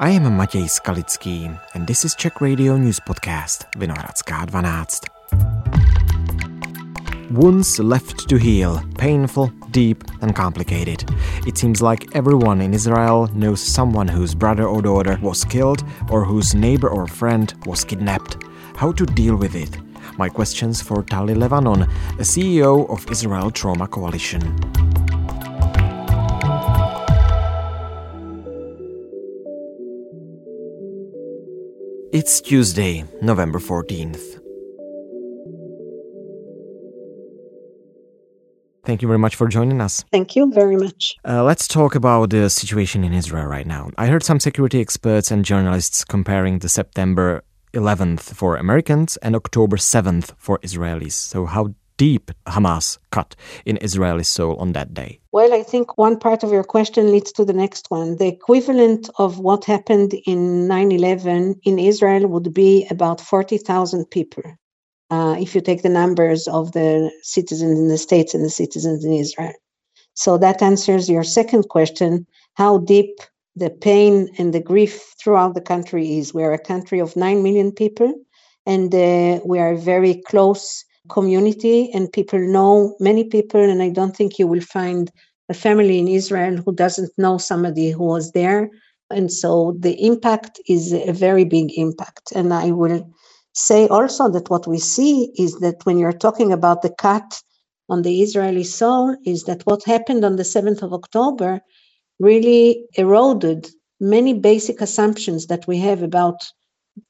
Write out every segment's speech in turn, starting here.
I am Matěj Skalický and this is Czech Radio News Podcast Vinohradská 12. Wounds left to heal, painful, deep, and complicated. It seems like everyone in Israel knows someone whose brother or daughter was killed or whose neighbor or friend was kidnapped. How to deal with it? My questions for Tali Levanon, a CEO of Israel Trauma Coalition. It's Tuesday, November 14th. Thank you very much for joining us. Thank you very much. Uh, let's talk about the situation in Israel right now. I heard some security experts and journalists comparing the September 11th for Americans and October 7th for Israelis. So, how deep Hamas cut in Israeli soul on that day? Well, I think one part of your question leads to the next one. The equivalent of what happened in 9 11 in Israel would be about 40,000 people. Uh, if you take the numbers of the citizens in the States and the citizens in Israel. So that answers your second question how deep the pain and the grief throughout the country is. We're a country of 9 million people, and uh, we are very close community, and people know many people. And I don't think you will find a family in Israel who doesn't know somebody who was there. And so the impact is a very big impact. And I will say also that what we see is that when you're talking about the cut on the Israeli soul, is that what happened on the 7th of October really eroded many basic assumptions that we have about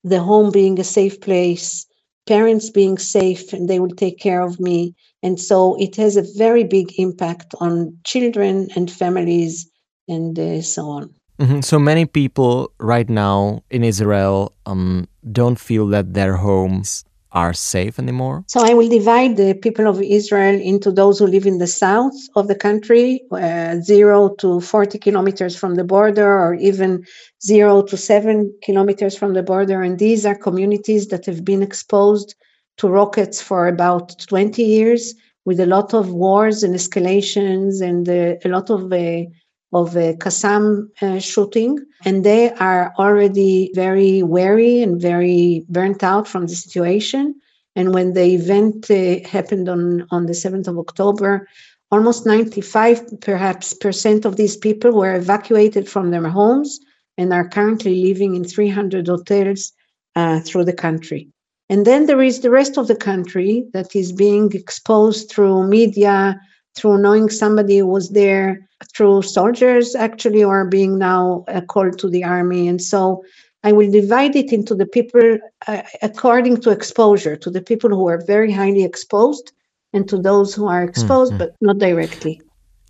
the home being a safe place, parents being safe and they will take care of me. And so it has a very big impact on children and families and uh, so on. Mm-hmm. So many people right now in Israel um, don't feel that their homes are safe anymore? So I will divide the people of Israel into those who live in the south of the country, uh, zero to 40 kilometers from the border, or even zero to seven kilometers from the border. And these are communities that have been exposed to rockets for about 20 years with a lot of wars and escalations and uh, a lot of uh, of a Qassam uh, shooting, and they are already very wary and very burnt out from the situation. And when the event uh, happened on, on the 7th of October, almost 95 perhaps percent of these people were evacuated from their homes and are currently living in 300 hotels uh, through the country. And then there is the rest of the country that is being exposed through media, through knowing somebody who was there, through soldiers actually, or being now uh, called to the army. And so I will divide it into the people uh, according to exposure, to the people who are very highly exposed and to those who are exposed mm-hmm. but not directly.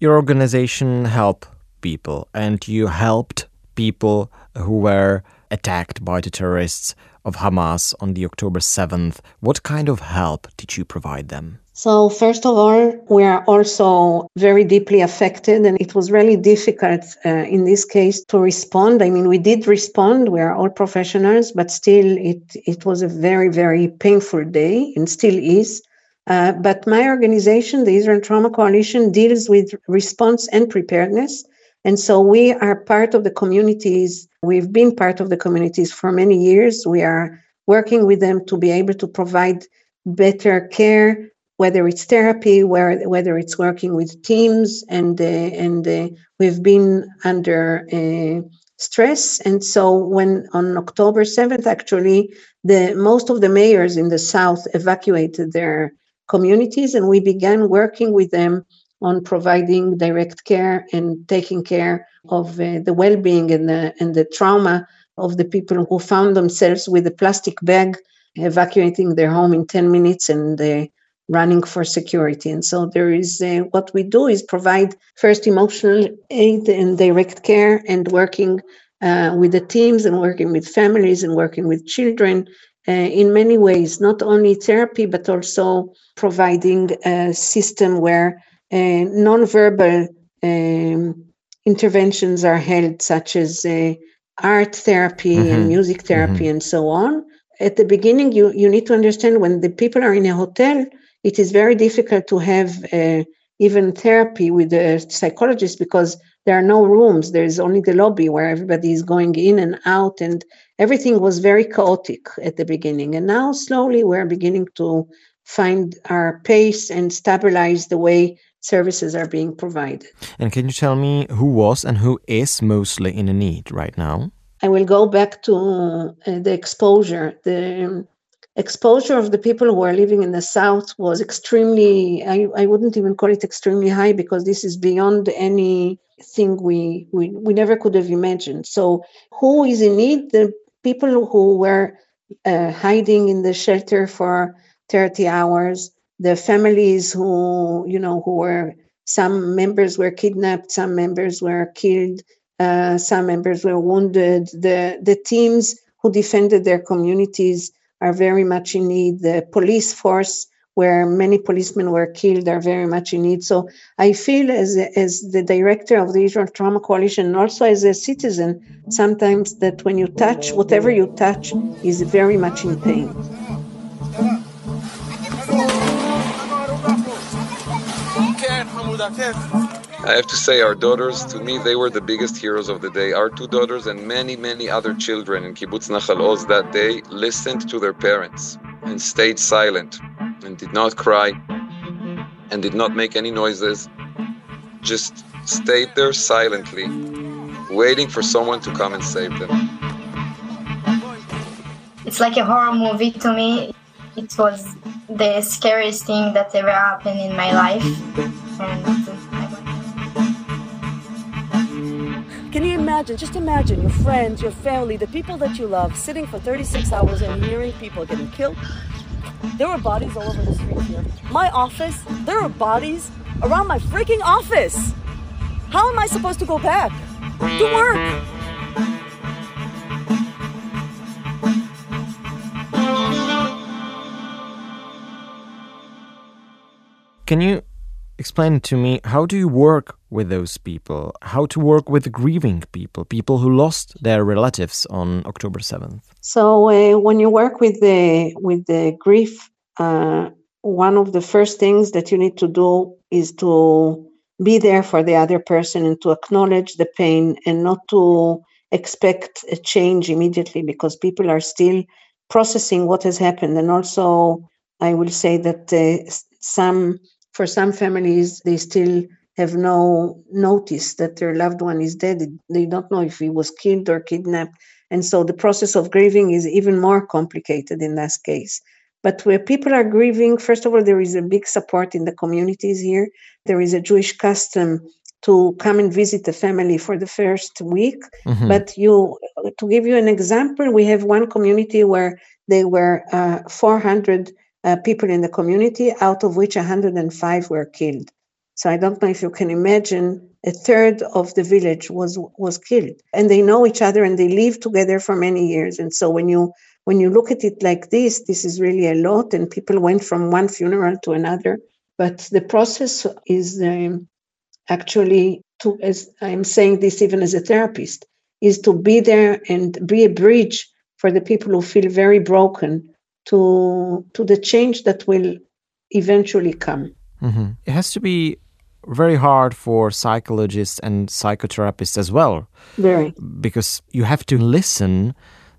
Your organization help people and you helped people who were attacked by the terrorists of Hamas on the October 7th. What kind of help did you provide them? So, first of all, we are also very deeply affected, and it was really difficult uh, in this case to respond. I mean, we did respond, we are all professionals, but still, it, it was a very, very painful day and still is. Uh, but my organization, the Israel Trauma Coalition, deals with response and preparedness. And so we are part of the communities. We've been part of the communities for many years. We are working with them to be able to provide better care whether it's therapy, where, whether it's working with teams, and uh, and uh, we've been under uh, stress. And so when on October seventh, actually, the most of the mayors in the south evacuated their communities, and we began working with them on providing direct care and taking care of uh, the well-being and the and the trauma of the people who found themselves with a plastic bag evacuating their home in 10 minutes and uh, running for security. And so there is uh, what we do is provide first emotional aid and direct care and working uh, with the teams and working with families and working with children uh, in many ways, not only therapy, but also providing a system where uh, nonverbal um, interventions are held, such as uh, art therapy mm-hmm. and music therapy mm-hmm. and so on. At the beginning, you, you need to understand when the people are in a hotel, it is very difficult to have uh, even therapy with a psychologist because there are no rooms. There's only the lobby where everybody is going in and out, and everything was very chaotic at the beginning. And now, slowly, we're beginning to find our pace and stabilize the way services are being provided. And can you tell me who was and who is mostly in a need right now? I will go back to uh, the exposure. The um, exposure of the people who are living in the south was extremely I, I wouldn't even call it extremely high because this is beyond anything we, we we never could have imagined. So who is in need? The people who were uh, hiding in the shelter for 30 hours the families who you know who were some members were kidnapped some members were killed uh, some members were wounded the the teams who defended their communities are very much in need. The police force, where many policemen were killed, are very much in need. So I feel, as as the director of the Israel Trauma Coalition, and also as a citizen, sometimes that when you touch, whatever you touch, is very much in pain. I have to say, our daughters, to me, they were the biggest heroes of the day. Our two daughters and many, many other children in Kibbutz Nachal Oz that day listened to their parents and stayed silent and did not cry and did not make any noises. Just stayed there silently, waiting for someone to come and save them. It's like a horror movie to me. It was the scariest thing that ever happened in my life. And imagine? Just imagine your friends, your family, the people that you love sitting for 36 hours and hearing people getting killed. There were bodies all over the street here. My office, there were bodies around my freaking office. How am I supposed to go back to work? Can you explain to me how do you work with those people? How to work with grieving people, people who lost their relatives on October 7th? So uh, when you work with the with the grief, uh, one of the first things that you need to do is to be there for the other person and to acknowledge the pain and not to expect a change immediately because people are still processing what has happened and also i will say that uh, some for some families they still have no notice that their loved one is dead. They don't know if he was killed or kidnapped. And so the process of grieving is even more complicated in that case. But where people are grieving first of all there is a big support in the communities here. There is a jewish custom to come and visit the family for the first week. Mhm. but you to give you an example we have one community where there were uh, 400 uh, people in the community out of which 105 were killed so i don't know if you can imagine a third of the village was was killed. And they know each other and they live together for many years. And so when you when you look at it like this this is really a lot and people went from one funeral to another. But the process is um, actually to as i'm saying this even as a therapist is to be there and be a bridge for the people who feel very broken to to the change that will eventually come. Hmm It has to be very hard for psychologists and psychotherapists as well. Very. Because you have to listen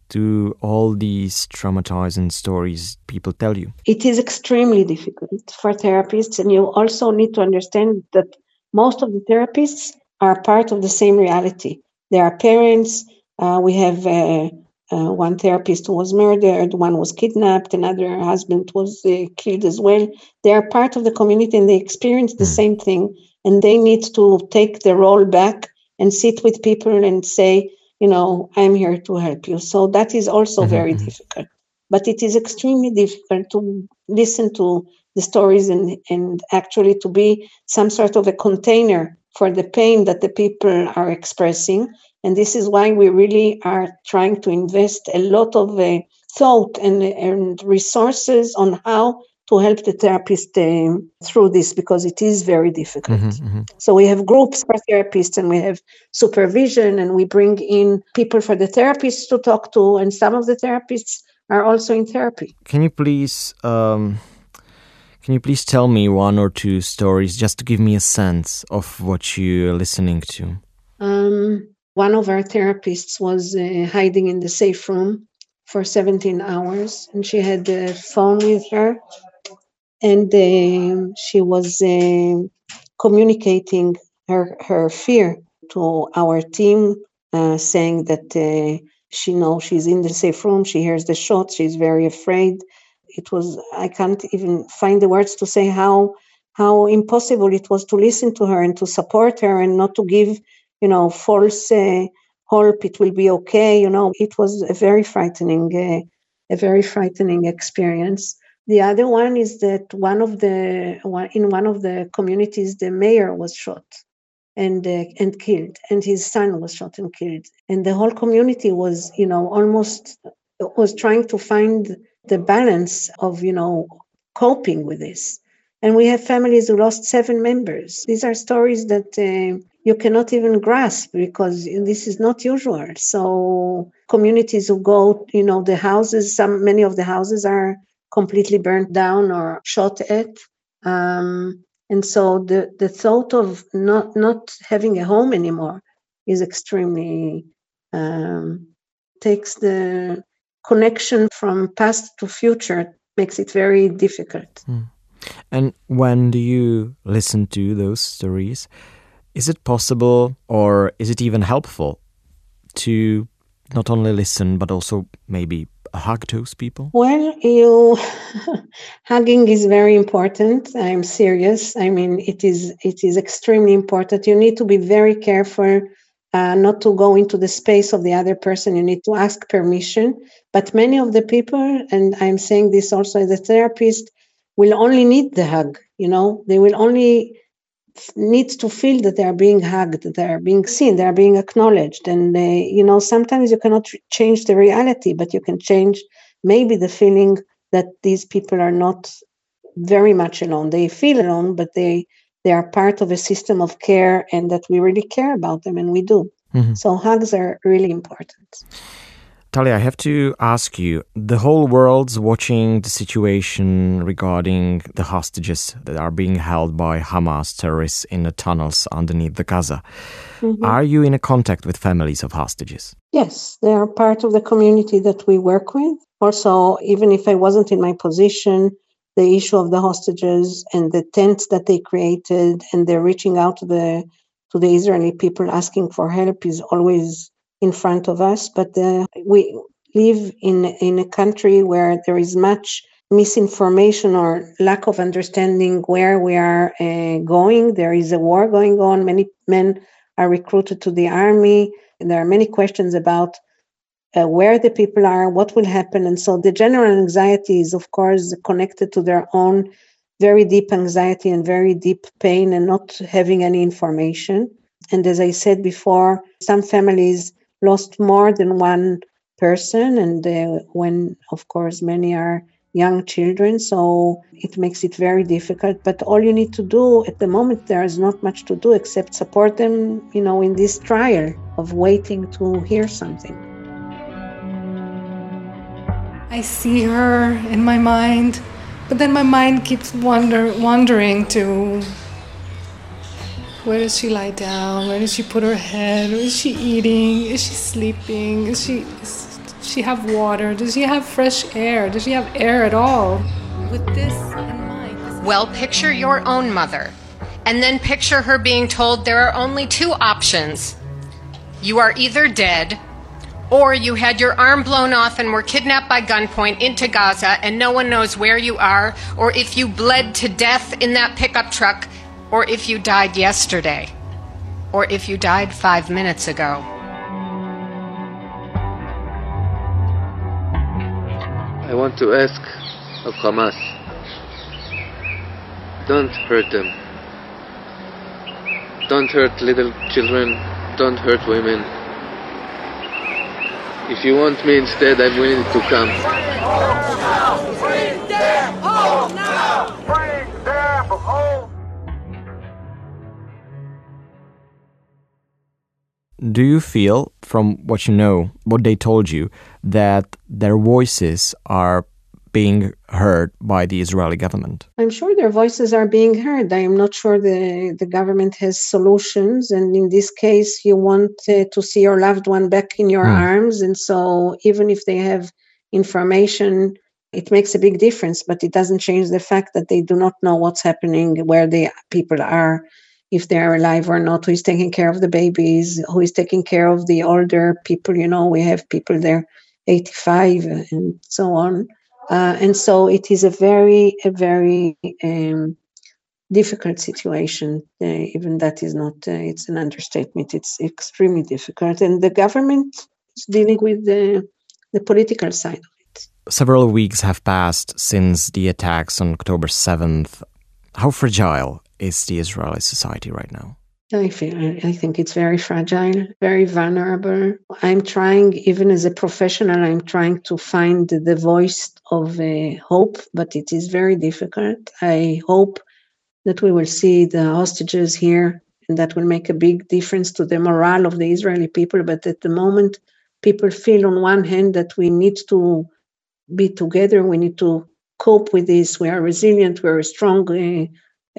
to all these traumatizing stories people tell you. it is extremely difficult for therapists and you also need to understand that most of the therapists are part of the same reality. They are parents uh, we have uh, uh, one therapist who was murdered one was kidnapped another husband was uh, killed as well they are part of the community and they experience the Mm. same thing and they need to take the role back and sit with people and say you know i'm here to help you so that is also Mhm, very mhm. difficult but it is extremely difficult to listen to the stories and, and actually to be some sort of a container for the pain that the people are expressing. And this is why we really are trying to invest a lot of uh, thought and, and resources on how to help the therapist um, through this because it is very difficult. Mhm, mhm. So we have groups for therapists and we have supervision and we bring in people for the therapists to talk to and some of the therapists are also in therapy. Can you please um, can you please tell me one or two stories just to give me a sense of what you're listening to? Um, one of our therapists was uh, hiding in the safe room for 17 hours, and she had the phone with her, and uh, she was uh, communicating her her fear to our team, uh, saying that uh, she knows she's in the safe room, she hears the shots, she's very afraid. It was I can't even find the words to say how how impossible it was to listen to her and to support her and not to give you know false uh, hope it will be okay you know. It was a very frightening uh, a very frightening experience. The other one is that one of the one, in one of the communities the mayor was shot and uh, and killed and his son was shot and killed. And the whole community was you know almost was trying to find the balance of you know coping with this. And we have families who lost seven members. These are stories that uh, you cannot even grasp because this is not usual so communities who go you know the houses some many of the houses are completely burnt down or shot at um, and so the, the thought of not not having a home anymore is extremely um, takes the connection from past to future makes it very difficult. Mm. And when do you listen to those stories? Is it possible or is it even helpful to not only listen but also maybe hug those people? Well, you hugging is very important. I'm serious. I mean, it is it is extremely important. You need to be very careful uh, not to go into the space of the other person. You need to ask permission. But many of the people, and I'm saying this also as a therapist, will only need the hug. You know, they will only need to feel that they are being hugged, that they are being seen, they are being acknowledged. And, they, you know, sometimes you cannot change the reality, but you can change maybe the feeling that these people are not very much alone. They feel alone, but they they are part of a system of care and that we really care about them and we do. Mm-hmm. So hugs are really important. Talia, I have to ask you the whole world's watching the situation regarding the hostages that are being held by Hamas terrorists in the tunnels underneath the Gaza. Mm-hmm. Are you in a contact with families of hostages? Yes, they are part of the community that we work with. Also, even if I wasn't in my position, the issue of the hostages and the tents that they created and they're reaching out to the to the Israeli people asking for help is always in front of us, but uh, we live in in a country where there is much misinformation or lack of understanding where we are uh, going. There is a war going on. Many men are recruited to the army. And there are many questions about uh, where the people are, what will happen. And so the general anxiety is, of course, connected to their own very deep anxiety and very deep pain and not having any information. And as I said before, some families lost more than one person and uh, when of course many are young children so it makes it very difficult. But all you need to do at the moment there is not much to do except support them you know in this trial of waiting to hear something. I see her in my mind but then my mind keeps wander, wandering to where does she lie down? Where does she put her head? Is she eating? Is she sleeping? Is she does she have water? Does she have fresh air? Does she have air at all? With this in mind. Well, picture your own mother. And then picture her being told there are only two options. You are either dead or you had your arm blown off and were kidnapped by gunpoint into Gaza and no one knows where you are, or if you bled to death in that pickup truck or if you died yesterday, or if you died five minutes ago. I want to ask of Hamas don't hurt them. Don't hurt little children. Don't hurt women. If you want me instead, I'm willing to come. Bring them home now! Bring them home! Do you feel, from what you know, what they told you, that their voices are being heard by the Israeli government? I'm sure their voices are being heard. I am not sure the, the government has solutions. And in this case, you want uh, to see your loved one back in your Mm. arms. And so, even if they have information, it makes a big difference, but it doesn't change the fact that they do not know what's happening, where the people are, if they are alive or not, who is taking care of the babies, who is taking care of the older people. You know, we have people there 85 and so on. Uh, and so it is a very, a very um, difficult situation. Uh, even that is not, uh, it's an understatement. It's extremely difficult. And the government is dealing with the, the political side of it. Several weeks have passed since the attacks on October 7th. How fragile is the Israeli society right now? I feel I think it's very fragile, very vulnerable. I'm trying, even as a professional, I'm trying to find the voice of uh, hope, but it is very difficult. I hope that we will see the hostages here, and that will make a big difference to the morale of the Israeli people. But at the moment, people feel on one hand that we need to be together, we need to cope with this. We are resilient, we're a strong uh,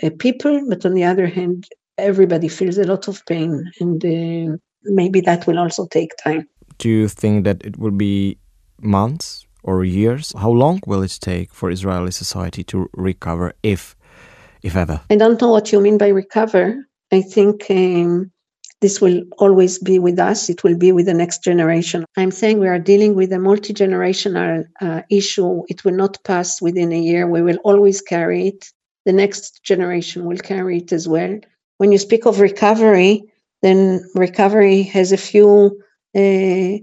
uh, people, but on the other hand, everybody feels a lot of pain, and uh, maybe that will also take time. Do you think that it will be months or years? How long will it take for Israeli society to recover, if, if ever? I don't know what you mean by recover. I think um, this will always be with us. It will be with the next generation. I'm saying we are dealing with a multi generational uh, issue. It will not pass within a year. We will always carry it. The next generation will carry it as well. When you speak of recovery, then recovery has a few uh,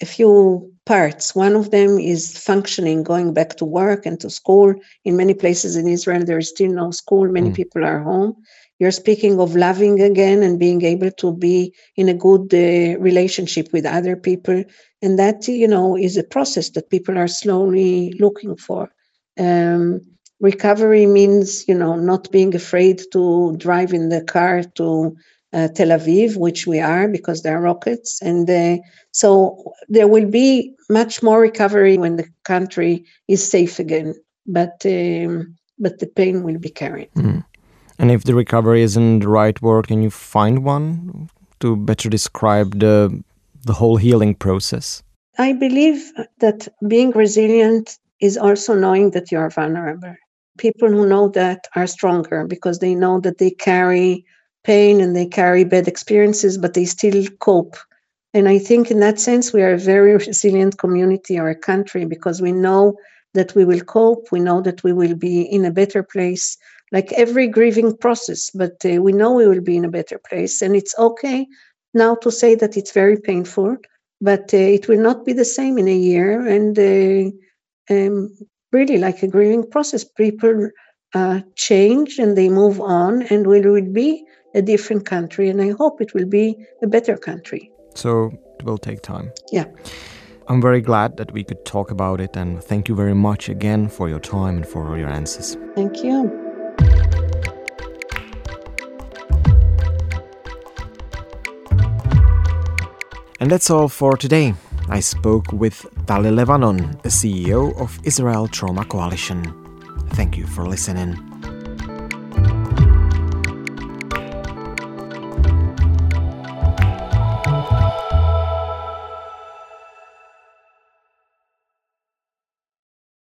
a few parts. One of them is functioning, going back to work and to school. In many places in Israel, there is still no school. Many Mm. people are home. You're speaking of loving again and being able to be in a good uh, relationship with other people. And that, you know, is a process that people are slowly looking for. Um, recovery means, you know, not being afraid to drive in the car to uh, Tel Aviv, which we are because there are rockets. And uh, so there will be much more recovery when the country is safe again. But um, but the pain will be carried. Mm. And if the recovery isn't the right word, can you find one to better describe the the whole healing process? I believe that being resilient is also knowing that you are vulnerable. People who know that are stronger because they know that they carry pain and they carry bad experiences, but they still cope. And I think in that sense, we are a very resilient community or a country because we know that we will cope. We know that we will be in a better place, like every grieving process, but uh, we know we will be in a better place. And it's okay now to say that it's very painful but uh, it will not be the same in a year. And uh, um, really, like a grieving process, people uh, change and they move on, and we will be a different country. And I hope it will be a better country. So it will take time. Yeah. I'm very glad that we could talk about it, and thank you very much again for your time and for all your answers. Thank you. And that's all for today. I spoke with Tali Levanon, the CEO of Israel Trauma Coalition. Thank you for listening.